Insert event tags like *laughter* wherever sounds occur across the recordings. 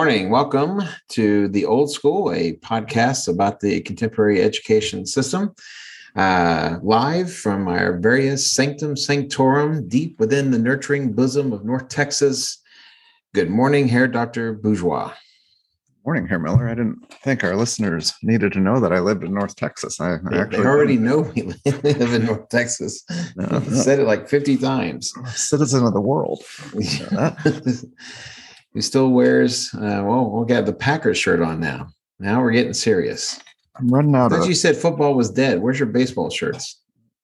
morning. Welcome to The Old School, a podcast about the contemporary education system. Uh, live from our various sanctum sanctorum deep within the nurturing bosom of North Texas. Good morning, Herr Dr. Bourgeois. Morning, Herr Miller. I didn't think our listeners needed to know that I lived in North Texas. I, I actually they already know we *laughs* live in North Texas. No, no. said it like 50 times. Citizen of the world. *laughs* *laughs* he still wears, uh, well, we'll get the Packers shirt on now. Now we're getting serious. I'm running out of. you said football was dead. Where's your baseball shirts?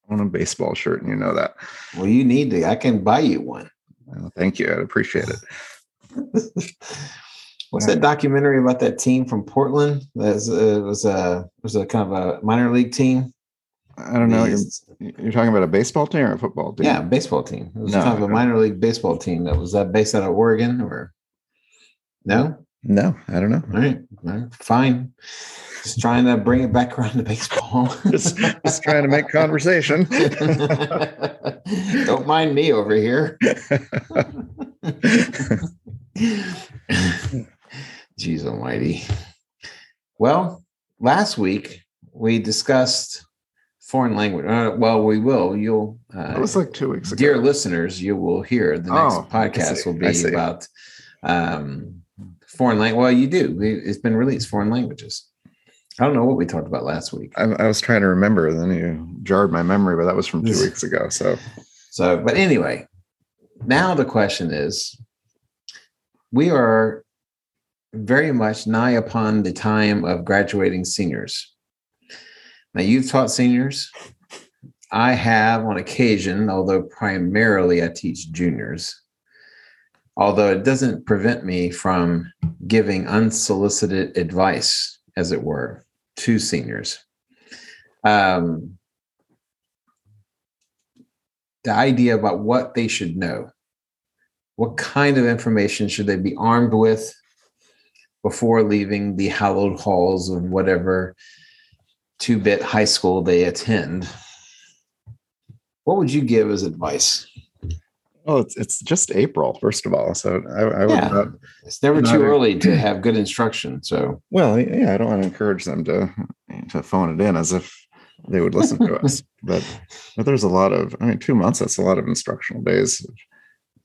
I want a baseball shirt, and you know that. Well, you need to. I can buy you one. Well, thank you. I'd appreciate it. *laughs* What's that documentary about that team from Portland? That was, uh, was a was a kind of a minor league team. I don't know. You're, you're, talking about a baseball team or a football team? Yeah, baseball team. It was no, kind of a minor league baseball team. That was that based out of Oregon or no? No, I don't know. All right, All right. fine. Just trying to bring it back around to baseball. *laughs* just, just trying to make conversation. don't mind me over here. *laughs* Jeez Almighty. Well, last week we discussed foreign language. Uh, well, we will. You'll. Uh, it was like two weeks ago. Dear listeners, you will hear the next oh, podcast will be about um, foreign language. Well, you do. It's been released. Foreign languages. I don't know what we talked about last week. I, I was trying to remember, then you jarred my memory, but that was from two *laughs* weeks ago. So, so, but anyway, now the question is, we are very much nigh upon the time of graduating seniors. Now, you've taught seniors. I have on occasion, although primarily I teach juniors, although it doesn't prevent me from giving unsolicited advice, as it were, to seniors. Um, the idea about what they should know. What kind of information should they be armed with? before leaving the hallowed halls of whatever two bit high school they attend. What would you give as advice? Well, it's, it's just April, first of all. So I, I would yeah. not, it's never too early to *clears throat* have good instruction. So, well, yeah, I don't want to encourage them to, to phone it in as if they would listen to us, *laughs* but, but there's a lot of, I mean, two months, that's a lot of instructional days,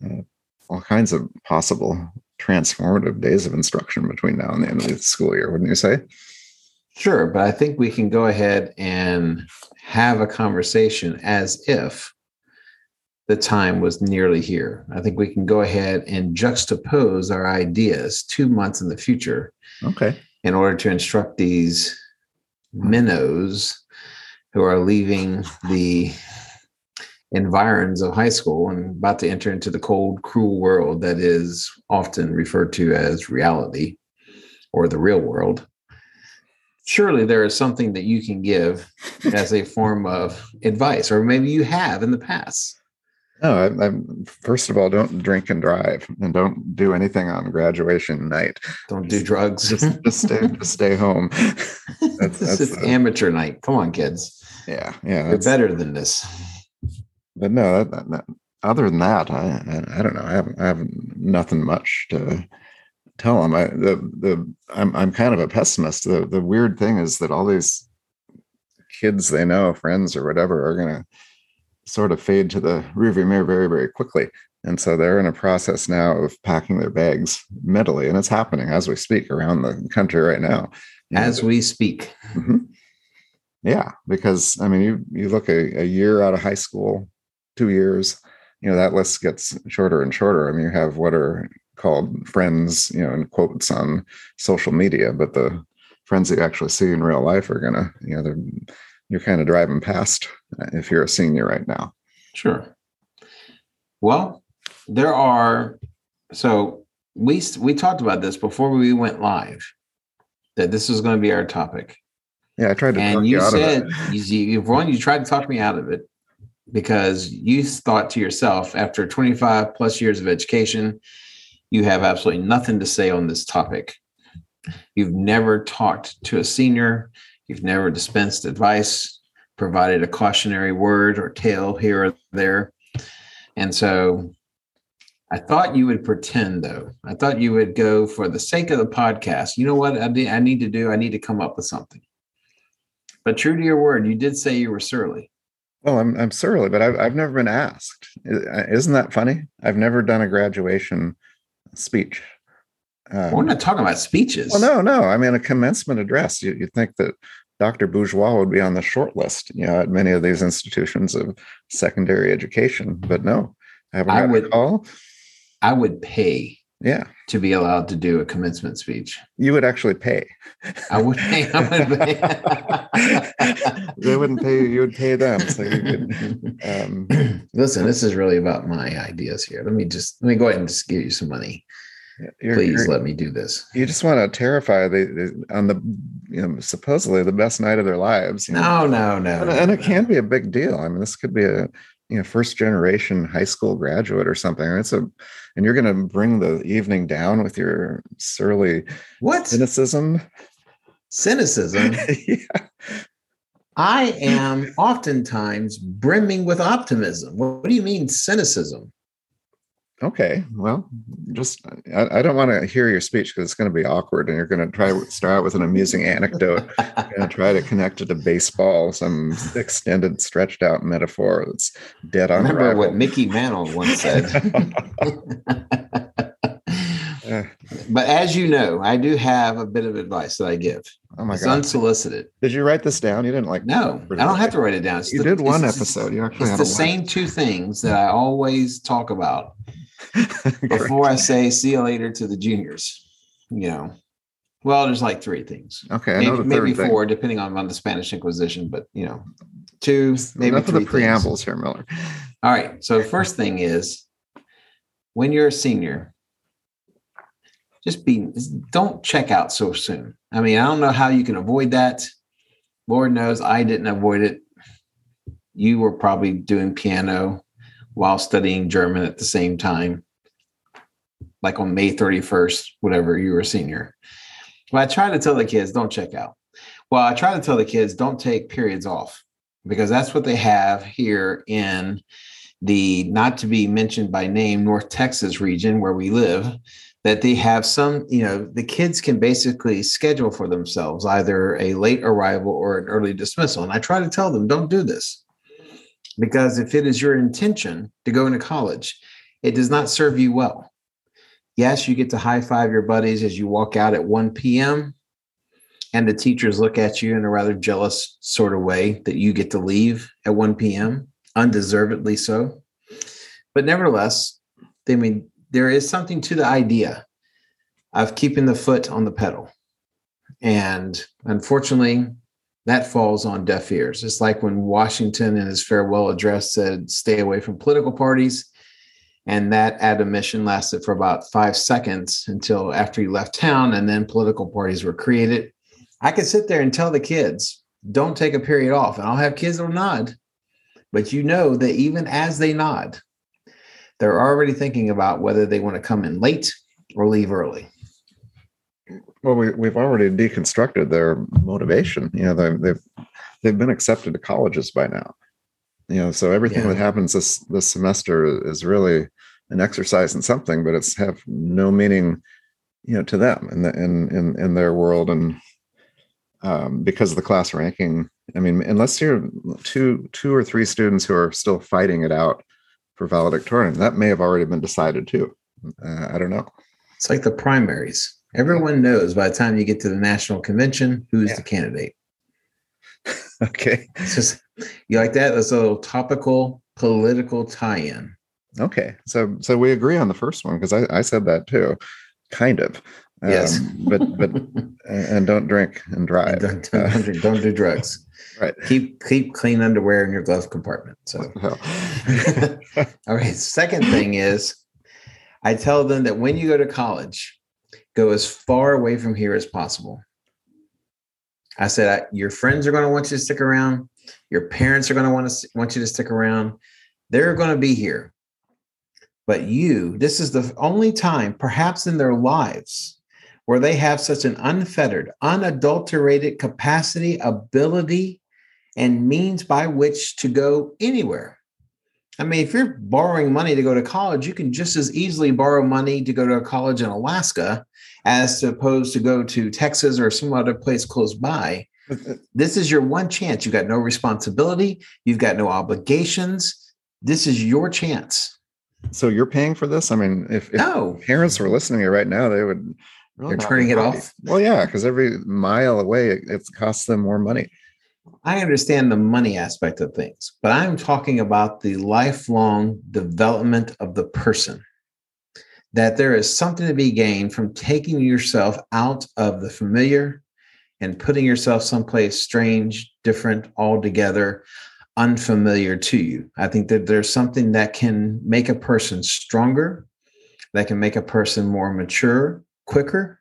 uh, all kinds of possible transformative days of instruction between now and the end of the school year, wouldn't you say? Sure, but I think we can go ahead and have a conversation as if the time was nearly here. I think we can go ahead and juxtapose our ideas two months in the future. Okay. In order to instruct these minnows who are leaving the environs of high school and about to enter into the cold, cruel world that is often referred to as reality or the real world. Surely there is something that you can give as a form of advice, or maybe you have in the past. No, I, I, first of all, don't drink and drive, and don't do anything on graduation night. Don't do drugs. Just, just stay, just stay *laughs* home. *laughs* That's, that's it's amateur night. Come on, kids. Yeah, yeah. You're better than this but no, that, that, other than that, I, I, I don't know. I have I have nothing much to tell them. I the the I'm I'm kind of a pessimist. The the weird thing is that all these kids they know, friends or whatever, are gonna sort of fade to the rearview mirror very very quickly. And so they're in a process now of packing their bags mentally, and it's happening as we speak around the country right now. As we speak. Mm-hmm. Yeah, because I mean, you you look a, a year out of high school, two years, you know, that list gets shorter and shorter. I mean, you have what are called friends, you know, in quotes on social media, but the friends that you actually see in real life are gonna, you know, they're you're kind of driving past uh, if you're a senior right now. Sure. Well, there are so we we talked about this before we went live that this was going to be our topic. Yeah, I tried to. And you, you said you, you, one, you tried to talk me out of it, because you thought to yourself after 25 plus years of education you have absolutely nothing to say on this topic you've never talked to a senior you've never dispensed advice provided a cautionary word or tale here or there and so I thought you would pretend though. I thought you would go for the sake of the podcast. You know what I, I need to do? I need to come up with something. But true to your word, you did say you were surly. Well, I'm I'm surly, but I've I've never been asked. Isn't that funny? I've never done a graduation speech. Um, we're not talking about speeches. Well, no, no. I mean, a commencement address. You you think that Dr. Bourgeois would be on the short list, you know, at many of these institutions of secondary education, but no, I haven't I would, call. I would pay yeah to be allowed to do a commencement speech you would actually pay i would pay, I would pay. they wouldn't pay you you would pay them so you could *laughs* um, listen this is really about my ideas here let me just let me go ahead and just give you some money you're, please you're, let me do this. You just want to terrify the, on the you know supposedly the best night of their lives no know? no no and, and it can be a big deal. I mean this could be a you know first generation high school graduate or something it's a and you're going to bring the evening down with your surly what? cynicism. Cynicism? *laughs* Yeah. i am oftentimes brimming with optimism. What do you mean cynicism okay well just i, I don't want to hear your speech because it's going to be awkward and you're going to try to start out with an amusing anecdote. *laughs* And try to connect it to baseball some extended stretched out metaphor that's dead on remember arrival. what mickey mantle once said. *laughs* *laughs* But as you know i do have a bit of advice that i give. Oh my it's god. unsolicited. Did you write this down? You didn't like no i don't have to write it down. It's you the, did one episode. You actually it's the same two things that i always talk about *laughs* before I say see you later to the juniors. You know, well, there's like three things. Okay, maybe, maybe four, thing. depending on, on the Spanish Inquisition, but you know, two, maybe Enough three. the preambles here, Miller. All right. So the first thing is when you're a senior, just be don't check out so soon. I mean, I don't know how you can avoid that. Lord knows I didn't avoid it. You were probably doing piano while studying German at the same time, like on May 31st, whatever you were a senior. Well, I try to tell the kids don't check out. Well, I try to tell the kids don't take periods off because that's what they have here in the not to be mentioned by name North Texas region where we live that they have some, you know, the kids can basically schedule for themselves either a late arrival or an early dismissal. And I try to tell them, don't do this. Because if it is your intention to go into college, it does not serve you well. Yes, you get to high five your buddies as you walk out at 1 p.m. And the teachers look at you in a rather jealous sort of way that you get to leave at 1 p.m., undeservedly so. But nevertheless, I mean, there is something to the idea of keeping the foot on the pedal. And unfortunately, that falls on deaf ears. It's like when Washington in his farewell address said, stay away from political parties. And that admonition lasted for about five seconds until after he left town, and then political parties were created. I could sit there and tell the kids, don't take a period off, and I'll have kids that'll nod. But you know that even as they nod, they're already thinking about whether they want to come in late or leave early. Well, we, we've already deconstructed their motivation. You know, they, they've they've been accepted to colleges by now. You know, so everything yeah. that happens this this semester is really an exercise in something, but it's have no meaning, you know, to them in the in in in their world and um, because of the class ranking. I mean, unless you're two two or three students who are still fighting it out for valedictorian, that may have already been decided too. Uh, I don't know. It's like the primaries. Everyone knows by the time you get to the national convention who's yeah. the candidate. *laughs* okay. It's just you like that? That's a little topical political tie-in. Okay. So so we agree on the first one because I, I said that too. Kind of. Yes. Um, but but *laughs* and don't drink and drive. Don't, don't, uh, don't, don't do drugs. *laughs* Right. Keep keep clean underwear in your glove compartment. So all right. Second thing is I tell them that when you go to college, go as far away from here as possible. I said, your friends are going to want you to stick around. Your parents are going to want to want you to stick around. They're going to be here. But you, this is the only time, perhaps in their lives, where they have such an unfettered, unadulterated capacity, ability, and means by which to go anywhere. I mean, if you're borrowing money to go to college, you can just as easily borrow money to go to a college in Alaska as opposed to go to Texas or some other place close by. *laughs* This is your one chance. You've got no responsibility, you've got no obligations. This is your chance. So you're paying for this? I mean, if, if No, parents were listening to you right now, they would really They're turning it off. Well, yeah, because every mile away, it, it costs them more money. I understand the money aspect of things, but I'm talking about the lifelong development of the person. That there is something to be gained from taking yourself out of the familiar and putting yourself someplace strange, different, altogether unfamiliar to you. I think that there's something that can make a person stronger, that can make a person more mature, quicker,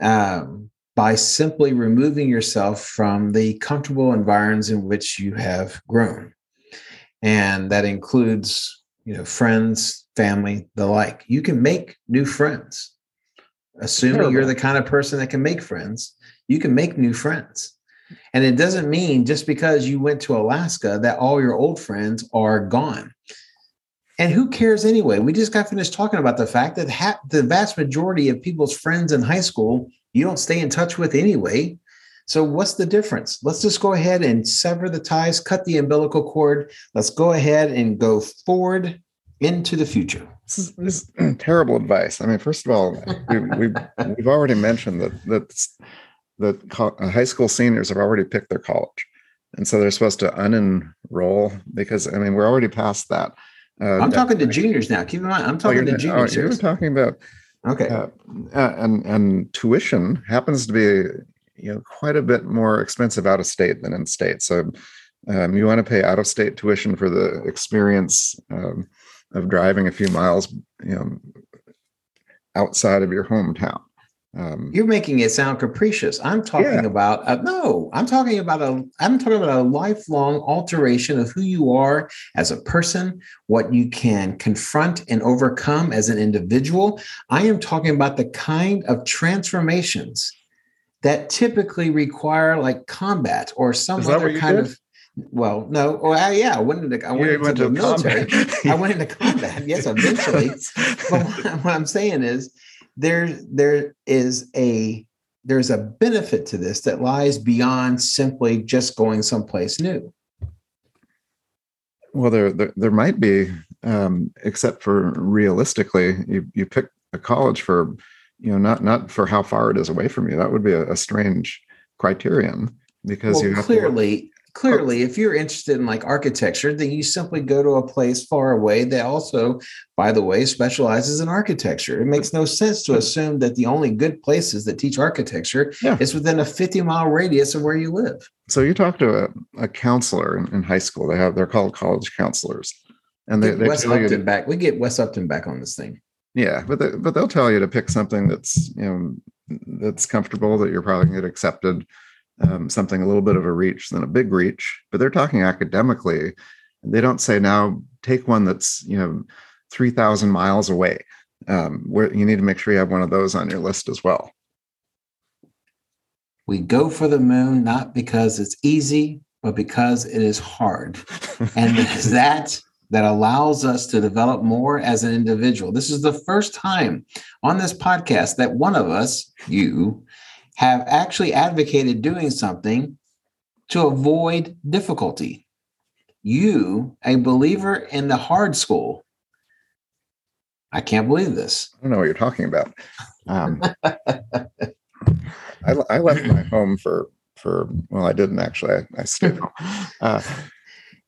um, by simply removing yourself from the comfortable environs in which you have grown. And that includes, you know, friends, family, the like. You can make new friends. Assuming you're the kind of person that can make friends, you can make new friends. And it doesn't mean just because you went to Alaska that all your old friends are gone. And who cares anyway? We just got finished talking about the fact that ha- the vast majority of people's friends in high school you don't stay in touch with anyway. So what's the difference? Let's just go ahead and sever the ties, cut the umbilical cord. Let's go ahead and go forward into the future. This is, this is *clears throat* terrible advice. I mean, first of all, we, we've we've already mentioned that that that uh, high school seniors have already picked their college, and so they're supposed to unenroll because I mean we're already past that. Uh, I'm talking to juniors now. Keep in mind, I'm oh, talking you're, to oh, juniors. you're talking about Okay. uh, uh, and and tuition happens to be you know quite a bit more expensive out of state than in state. So um, you want to pay out of state tuition for the experience um, of driving a few miles, you know, outside of your hometown. Um, You're making it sound capricious. I'm talking Yeah. about uh, no. I'm talking about a. I'm talking about a lifelong alteration of who you are as a person, what you can confront and overcome as an individual. I am talking about the kind of transformations that typically require like combat or some other kind did? of. Well, no. Well, I, yeah, I went into. I went into went the to military. I went into combat. Yes, *laughs* eventually. but what, what I'm saying is there there is a there's a benefit to this that lies beyond simply just going someplace new. Well, there, there there might be, um, except for realistically, you you pick a college for, you know, not not for how far it is away from you. That would be a, a strange criterion because Well, you clearly, clearly, if you're interested in like architecture, then you simply go to a place far away that also, by the way, specializes in architecture. It makes no sense to mm-hmm. assume that the only good places that teach architecture Yeah. is within a 50 mile radius of where you live. so you talk to a, a counselor in, in high school. They have they're called college counselors, and they, Get they Wes tell you Upton to, back. We get Wes Upton back on this thing. yeah, but they, but they'll tell you to pick something that's you know that's comfortable that you're probably going to get accepted. Um, something a little bit of a reach than a big reach, but they're talking academically. They don't say now take one that's you know three thousand miles away. Um, where you need to make sure you have one of those on your list as well. We go for the moon not because it's easy, but because it is hard. And *laughs* *laughs* that that allows us to develop more as an individual. This is the first time on this podcast that one of us, you, have actually advocated doing something to avoid difficulty. You, a believer in the hard school. I can't believe this. I don't know what you're talking about. Um, I, I left my home for for well, I didn't actually. I, I stayed home. Uh,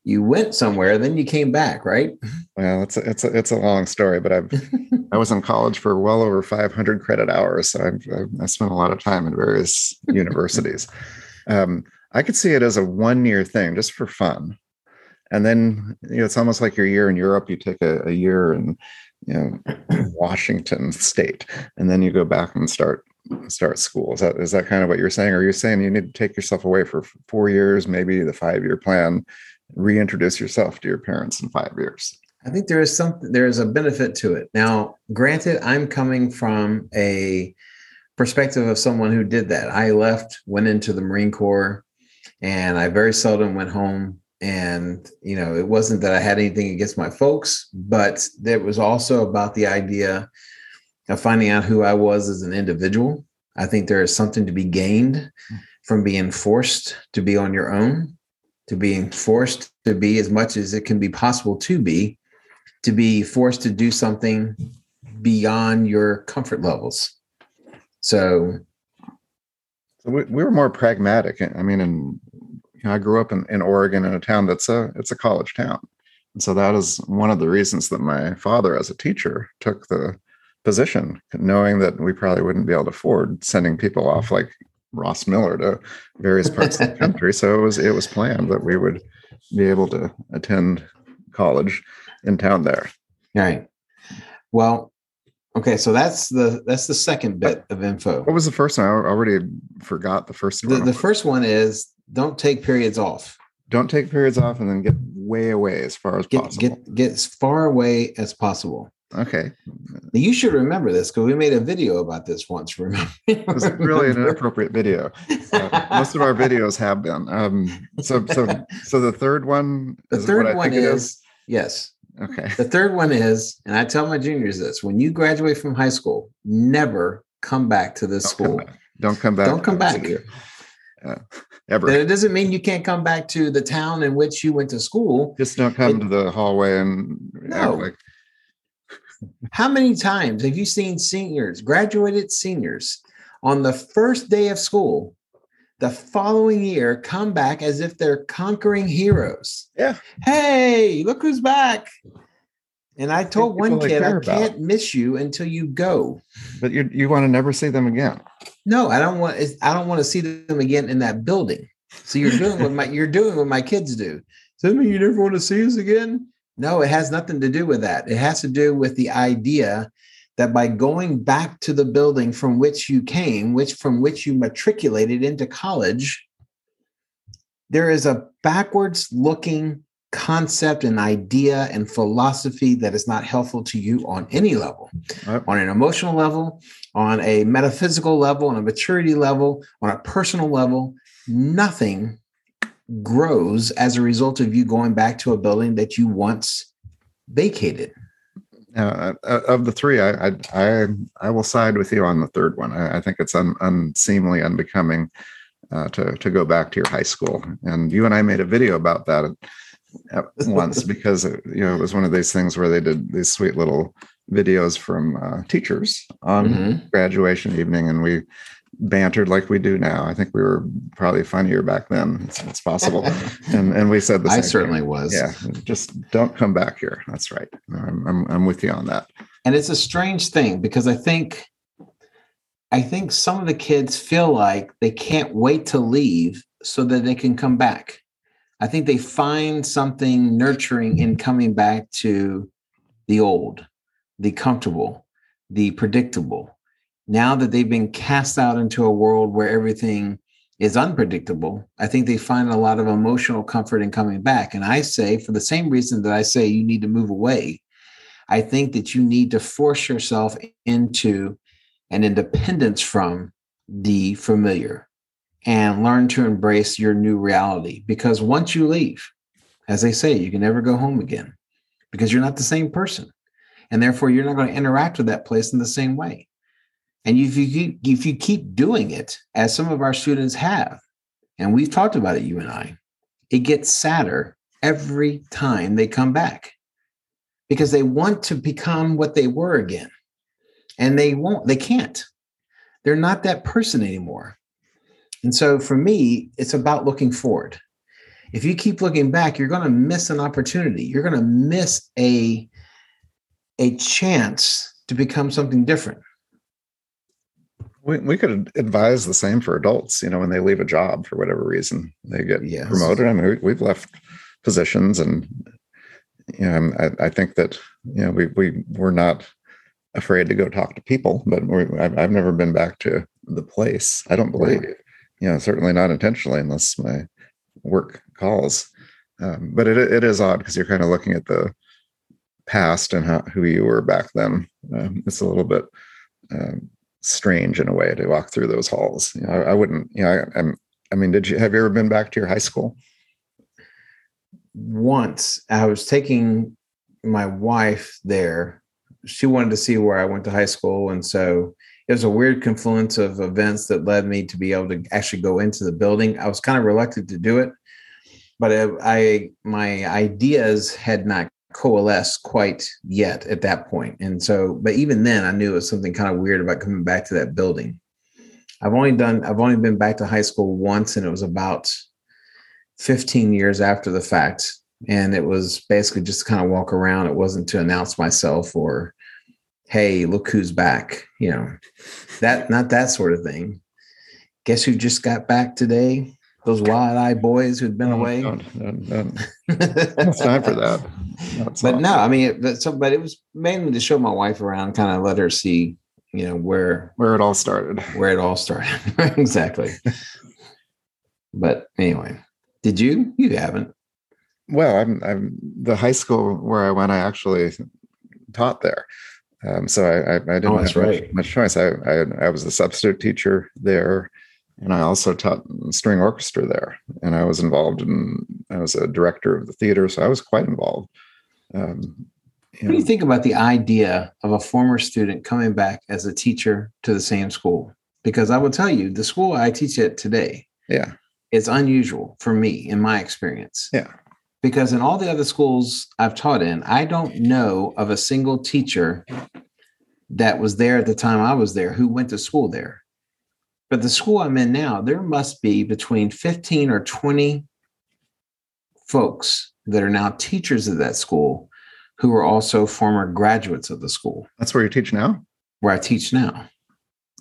You went somewhere, then you came back, right? *laughs* well, it's a, it's a, it's a long story, but I've I was in college for well over 500 credit hours, so I've, I've I spent a lot of time in various *laughs* universities. Um, I could see it as a one year thing, just for fun, and then you know it's almost like your year in Europe. You take a, a year in you know *clears throat* Washington State, and then you go back and start start school. Is that is that kind of what you're saying? Or are you saying you need to take yourself away for four years, maybe the five year plan, reintroduce yourself to your parents in five years? I think there is something there is a benefit to it. Now, granted, I'm coming from a perspective of someone who did that. I left, went into the Marine Corps, and I very seldom went home and you know it wasn't that i had anything against my folks but it was also about the idea of finding out who i was as an individual i think there is something to be gained from being forced to be on your own to being forced to be as much as it can be possible to be to be forced to do something beyond your comfort levels so So we, we were more pragmatic. I mean, you know, I grew up in, in Oregon in a town that's a it's a college town. And so that is one of the reasons that my father, as a teacher, took the position, knowing that we probably wouldn't be able to afford sending people off like Ross Miller to various parts of the country. So it was it was planned that we would be able to attend college in town there. right well okay so that's the that's the second bit of info What was the first one? I already forgot the first the, one. the first one is don't take periods off Don't take periods off and then get way away as far as get possible. get get as far away as possible okay. You should remember this because we made a video about this once *laughs* remember It was really an inappropriate video. Uh, *laughs* most of our videos have been. Um, so so so the third one the third one is yes Okay. the third one is and i tell my juniors this when you graduate from high school never come back to this Don't school back. Don't come back. Don't come back. Uh, ever. That it doesn't mean you can't come back to the town in which you went to school. Just don't come it- to the hallway and No. like How many times have you seen seniors, graduated seniors, on the first day of school, the following year come back as if they're conquering heroes? Yeah. Hey, look who's back. And I told one kid, I can't miss you until you go. but you you want to never see them again. No, I don't want. I don't want to see them again in that building. So you're doing what my you're doing what my kids do. Does that mean you never want to see us again? No, it has nothing to do with that. It has to do with the idea that by going back to the building from which you came, which from which you matriculated into college, there is a backwards looking concept and idea and philosophy that is not helpful to you on any level Right? on an emotional level, on a metaphysical level, on a maturity level, on a personal level. Nothing grows as a result of you going back to a building that you once vacated. Uh, uh, of the three, I, I I I will side with you on the third one. I, I think it's un, unseemly, unbecoming uh, to to go back to your high school. And you and I made a video about that at *laughs* once because uh, you know it was one of these things where they did these sweet little videos from uh, teachers on Mhm. graduation evening, and we bantered like we do now. I think we were probably funnier back then. It's, it's possible, and and we said the I certainly thing. was. Yeah, just don't come back here. That's right. I'm, I'm, I'm with you on that. And it's a strange thing because I think I think some of the kids feel like they can't wait to leave so that they can come back. I think they find something nurturing in coming back to the old, the comfortable, the predictable. Now that they've been cast out into a world where everything is unpredictable, I think they find a lot of emotional comfort in coming back. And I say, for the same reason that I say you need to move away, I think that you need to force yourself into an independence from the familiar and learn to embrace your new reality. Because once you leave, as they say, you can never go home again because you're not the same person. And therefore, you're not going to interact with that place in the same way. And if you keep, if you keep doing it, as some of our students have, and we've talked about it, you and I, it gets sadder every time they come back because they want to become what they were again. And they won't, they can't. They're not that person anymore. And so for me, it's about looking forward. If you keep looking back, you're going to miss an opportunity. You're going to miss a, a chance to become something different. We, we could advise the same for adults, you know, when they leave a job for whatever reason, they get Yes. promoted. I mean, we, we've left positions and, you know, I, I think that, you know, we, we, we're not afraid to go talk to people, but we, I've, I've never been back to the place. I don't believe, you know, certainly not intentionally unless my work calls. Um, but it, it is odd because you're kind of looking at the past and how, who you were back then. Um, it's a little bit, um, strange in a way to walk through those halls. You know, I, I wouldn't, you know, I, I'm, I mean, did you, have you ever been back to your high school? once I was taking my wife there. She wanted to see where I went to high school. And so it was a weird confluence of events that led me to be able to actually go into the building. I was kind of reluctant to do it, but I, I my ideas had not coalesced quite yet at that point. And so, but even then I knew it was something kind of weird about coming back to that building. I've only done, I've only been back to high school once, and it was about 15 years after the fact. And it was basically just to kind of walk around. It wasn't to announce myself or, hey, look who's back, you know, that, not that sort of thing. Guess who just got back today? Those wild eyed boys who'd been Oh, away. no, no, no. It's time for that. That's but all. no, I mean, it, but so, but it was mainly to show my wife around, kind of let her see, you know, where where it all started. where it all started. *laughs* exactly. but anyway, did you? You haven't. Well, I'm I'm the high school where I went. I actually taught there, um, so I I, I didn't Oh, have much, right. much choice. I, I I was a substitute teacher there, and I also taught string orchestra there. And I was involved in. I was a director of the theater, so I was quite involved. Um, you What do you think about the idea of a former student coming back as a teacher to the same school? Because I will tell you, the school I teach at today yeah, is unusual for me in my experience. yeah. because in all the other schools I've taught in, I don't know of a single teacher that was there at the time I was there who went to school there. But the school I'm in now, there must be between 15 or 20 folks that are now teachers of that school who are also former graduates of the school That's where you teach now. where I teach now.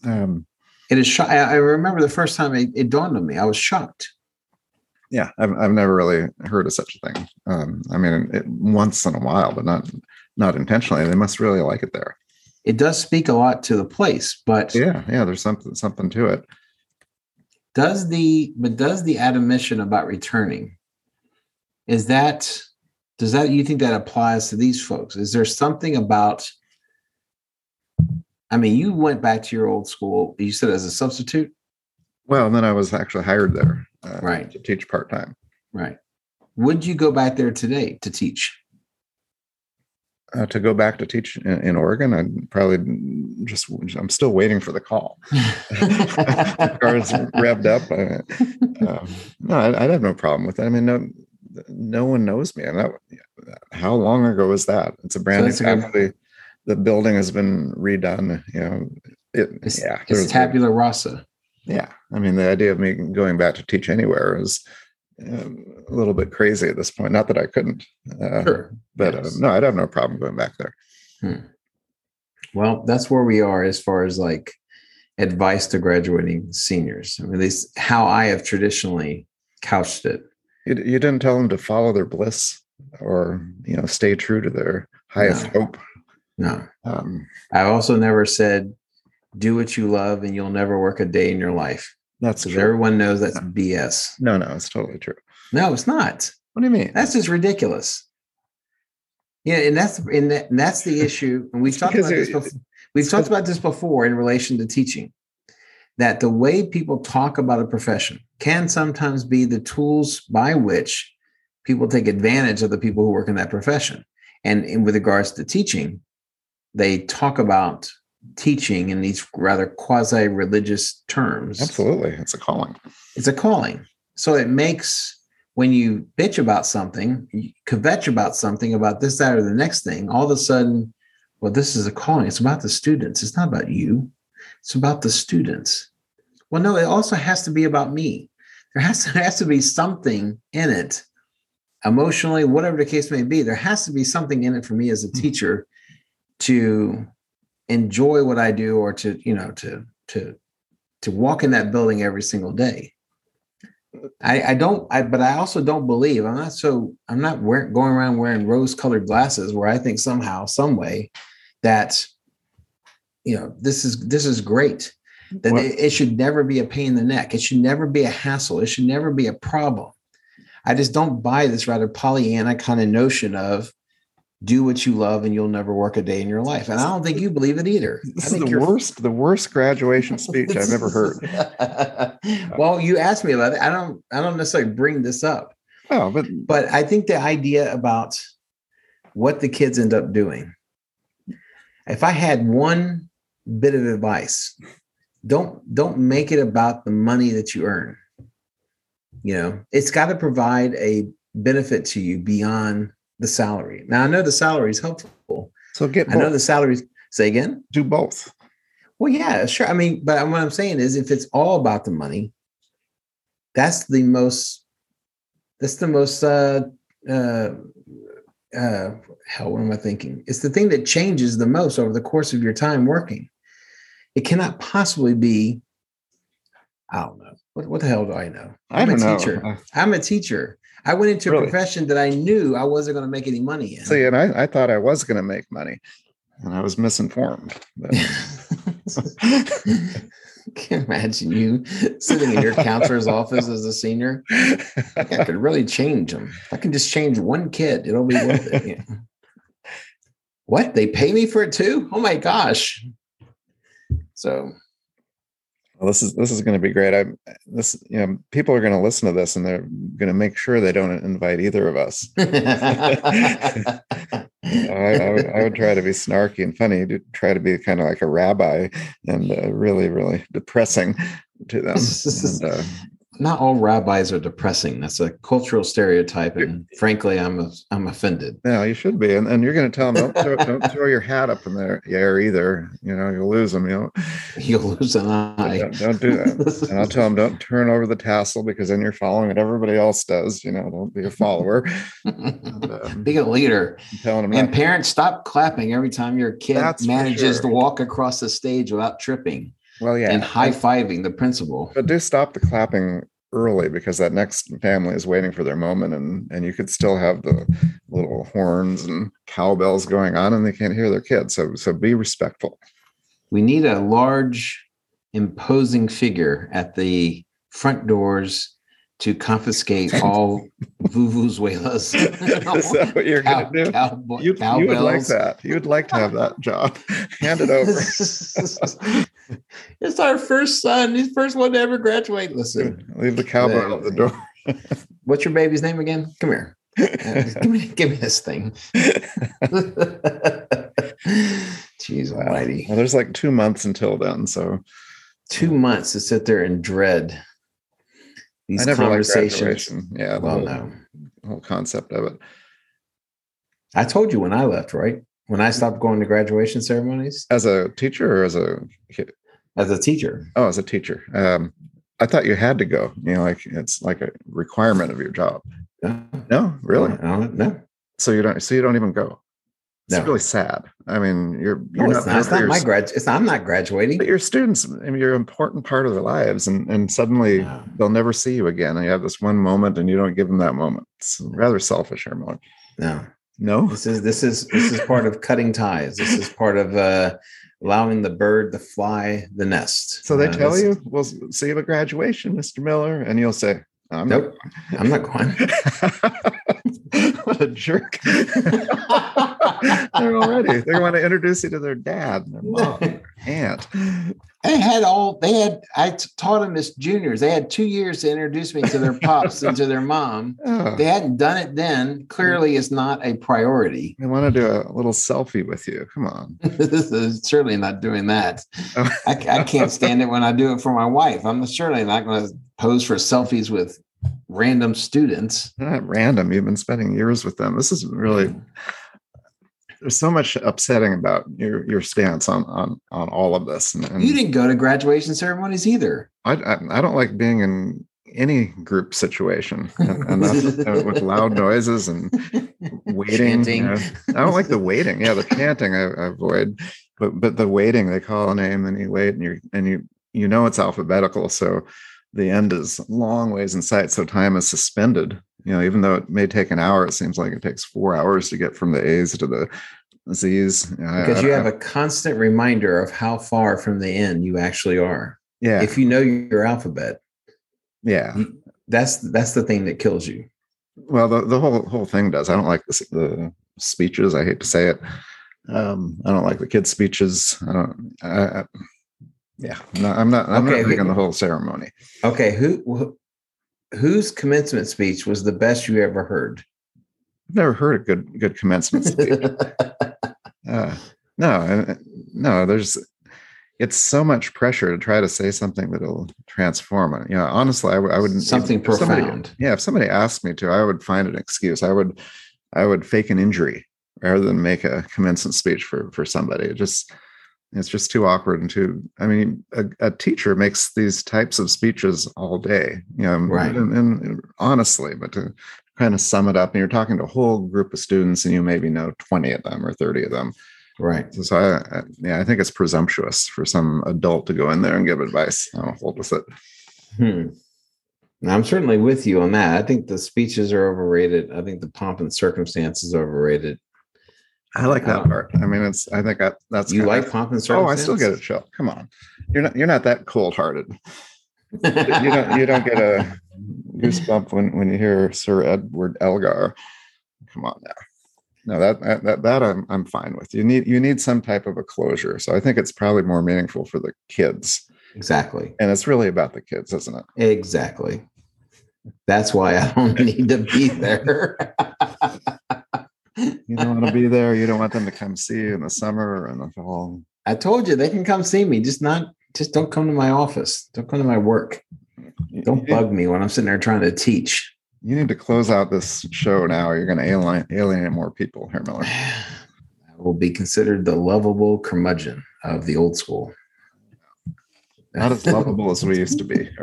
Um, It is. I I remember the first time it, it dawned on me. I was shocked. yeah, I've I've never really heard of such a thing. Um, I mean, it, once in a while, but not not intentionally. They must really like it there. It does speak a lot to the place, but Yeah, yeah. There's something something to it. does the but does the admission about returning is that does that you think that applies to these folks is there something about i mean you went back to your old school you said as a substitute Well, then I was actually hired there, uh, Right. to teach part time. right would you go back there today to teach Uh, to go back to teach in, in Oregon, I'd probably just I'm still waiting for the call. *laughs* *laughs* Cars revved up. I, um, no, I'd, I'd have no problem with it. I mean, no, no one knows me. And that, how long ago was that? It's a brand new that's a good- The building has been redone. You know, it, it's, yeah, it's tabula rasa Yeah, I mean, the idea of me going back to teach anywhere is um, a little bit crazy at this point. Not that I couldn't, uh, sure but Yes. uh, no, I'd have no problem going back there. well that's where we are as far as like advice to graduating seniors I mean, at least how i have traditionally couched it You, you didn't tell them to follow their bliss or you know stay true to their highest No. hope. no Um, I also never said, do what you love and you'll never work a day in your life. That's true. everyone knows that's BS. No, no, it's totally true. No, it's not. What do you mean? That's just ridiculous. Yeah, and that's and, that, and that's the *laughs* issue. And we've talked about this before. We've talked about this before in relation to teaching. That the way people talk about a profession can sometimes be the tools by which people take advantage of the people who work in that profession. And in with regards to teaching, they talk about teaching in these rather quasi-religious terms. Absolutely, it's a calling. It's a calling. So it makes when you bitch about something, you kvetch about something, about this, that, or the next thing, all of a sudden, well, this is a calling. It's about the students. It's not about you. It's about the students. Well, no, it also has to be about me. There has to, *laughs* there has to be something in it, emotionally, whatever the case may be. There has to be something in it for me as a hmm. teacher to enjoy what I do or to, you know, to to to walk in that building every single day. I, I don't, I, but I also don't believe I'm not so I'm not wearing, going around wearing rose-colored glasses where I think somehow, some way, that you know this is this is great. That Well- it, it should never be a pain in the neck. It should never be a hassle. It should never be a problem. I just don't buy this rather Pollyanna kind of notion of do what you love and you'll never work a day in your life. And I don't think you believe it either. *laughs* I This is the you're- worst, the worst graduation speech I've ever heard. heard. *laughs* well, you asked me about it. I don't I don't necessarily bring this up. Oh, but But I think the idea about what the kids end up doing, if I had one bit of advice, don't don't make it about the money that you earn. You know, it's got to provide a benefit to you beyond the salary. Now I know the salary is helpful. so get I know both. the salaries. Say again. do both. Well, yeah, sure. I mean, but what I'm saying is, if it's all about the money, that's the most. That's the most. uh uh uh Hell, what am I thinking? It's the thing that changes the most over the course of your time working. It cannot possibly be. I don't know. What, what the hell do I know? I I'm don't a teacher. I'm a teacher. I went into a Really? profession that I knew I wasn't going to make any money in. See, and I, I thought I was going to make money, and I was misinformed. But *laughs* Can you imagine you sitting in your counselor's office as a senior? I could really change them. I can just change one kid. It'll be worth it. Yeah. What? They pay me for it too? Oh my gosh. So Well, this is this is going to be great. I this you know people are going to listen to this and they're going to make sure they don't invite either of us. *laughs* I, I, would, I would try to be snarky and funny to try to be kind of like a rabbi and uh, really really depressing to them. And, uh, not all rabbis are depressing. That's a cultural stereotype, and frankly, I'm I'm offended. no, you should be, and, and you're going to tell them don't throw, don't *laughs* throw your hat up in the air either. You know you'll lose them. You know, You'll lose an eye. don't, don't do that. *laughs* And I'll tell them don't turn over the tassel because then you're following what everybody else does. You know, don't be a follower. *laughs* And, um, Be a leader. I'm telling them And parents, stop clapping every time your kid That's manages sure. to walk across the stage without tripping well, yeah, and high fiving the principal. but do stop the clapping early because that next family is waiting for their moment and and you could still have the little horns and cowbells going on and they can't hear their kids. So so be respectful. We need a large, imposing figure at the front doors to confiscate all vuvuzelas. *laughs* is that what you're Cow, gonna do you, you would like that you would like to have that job *laughs* hand it over *laughs* it's our first son. He's the first one to ever graduate. Listen, leave the cowbell at the door what's your baby's name again? Come here. Give me, give me this thing. Jeez Wow. Almighty! well there's like two months until then so Two months to sit there and dread these i never conversations. yeah the Well, whole, no, whole concept of it I told you when I left, right? When I stopped going to graduation ceremonies as a teacher or as a kid as a teacher. Oh, as a teacher. Um, I thought you had to go. You know, like it's like a requirement of your job. No, No, really. no, no. So you don't. So you don't even go. It's No. really sad. I mean, you're you're it's not, not. It's not my grad. It's not. I'm not graduating. but your students. I mean, you're an important part of their lives, and and suddenly No. they'll never see you again. And you have this one moment, and you don't give them that moment. It's rather selfish, Hermon. No. No. This is this is this is part of cutting ties. This is part of uh allowing the bird to fly the nest. So they Uh, tell you, "We'll see you at graduation, Mr. Miller," and you'll say, "I'm not Nope. I'm not going. *laughs* *laughs* what a jerk. They're already, they want to introduce you to their dad, and their mom, their *laughs* aunt. They had all they had. I taught them as juniors. They had two years to introduce me to their pops and to their mom. Oh, They hadn't done it then. Clearly, it's not a priority. they want to do a little selfie with you. Come on. this is certainly not doing that. Oh. I, I can't stand it when I do it for my wife. I'm certainly not going to pose for selfies with random students. Not random. You've been spending years with them. This is really there's so much upsetting about your your stance on on on all of this. And, and You didn't go to graduation ceremonies either. I, I I don't like being in any group situation *laughs* and, with loud noises and *laughs* waiting. Chanting. you know. I don't like the waiting. Yeah, the chanting I, I avoid, but but the waiting. They call a name and you wait and you and you you know it's alphabetical, so the end is long ways in sight. So time is suspended. You know, even though it may take an hour, it seems like it takes four hours to get from the A's to the Z's. Because you have a constant reminder of how far from the end you actually are. yeah If you know your alphabet, yeah. that's that's the thing that kills you. Well, the, the whole whole thing does. I don't like the, the speeches. I hate to say it. Um, I don't like the kids' speeches. I don't. I, I, yeah, no, I'm not. I'm Okay, not big on the whole ceremony. Okay, who, who whose commencement speech was the best you ever heard? I've never heard a good good commencement speech. *laughs* uh, no, no. There's it's so much pressure to try to say something that'll transform it. You know, honestly, I, I would something if, profound. If somebody, yeah, if somebody asked me to, I would find an excuse. I would, I would fake an injury rather than make a commencement speech for for somebody. It just it's just too awkward and too. I mean, a, a teacher makes these types of speeches all day. You know, right? And, and honestly, but to kind of sum it up, and you're talking to a whole group of students, and you maybe know twenty of them or thirty of them Right. So I, I, yeah, I think it's presumptuous for some adult to go in there and give advice. I don't hold with it. Hmm. Now, I'm certainly with you on that. I think the speeches are overrated. I think the pomp and circumstance is overrated. I like that um, part. I mean, it's. I think that, that's. You like of, pomp and circumstance? Oh, I still get a chill. Come on, you're not. You're not that cold hearted. you don't. You don't get a goosebump when when you hear Sir Edward Elgar. Come on now no that that that I'm I'm fine with. You need you need some type of a closure. So I think it's probably more meaningful for the kids. Exactly. And it's really about the kids, isn't it? Exactly. That's why I don't *laughs* need to be there. *laughs* you don't want to be there. You don't want them to come see you in the summer or in the fall. I told you they can come see me. Just not just don't come to my office. Don't come to my work. Don't bug me when I'm sitting there trying to teach you need to close out this show now. You're going to alienate, alienate more people here, Miller. *sighs* I will be considered the lovable curmudgeon of the old school. Not as lovable as we used to be. *laughs*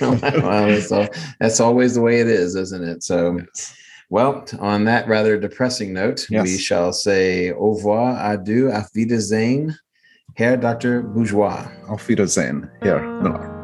well, all, that's always the way it is, isn't it? So, yes. Well, on that rather depressing note, yes. we shall say au revoir, adieu, auf Wiedersehen, Herr Dr. Bourgeois. Auf Wiedersehen, Herr Miller. Ah.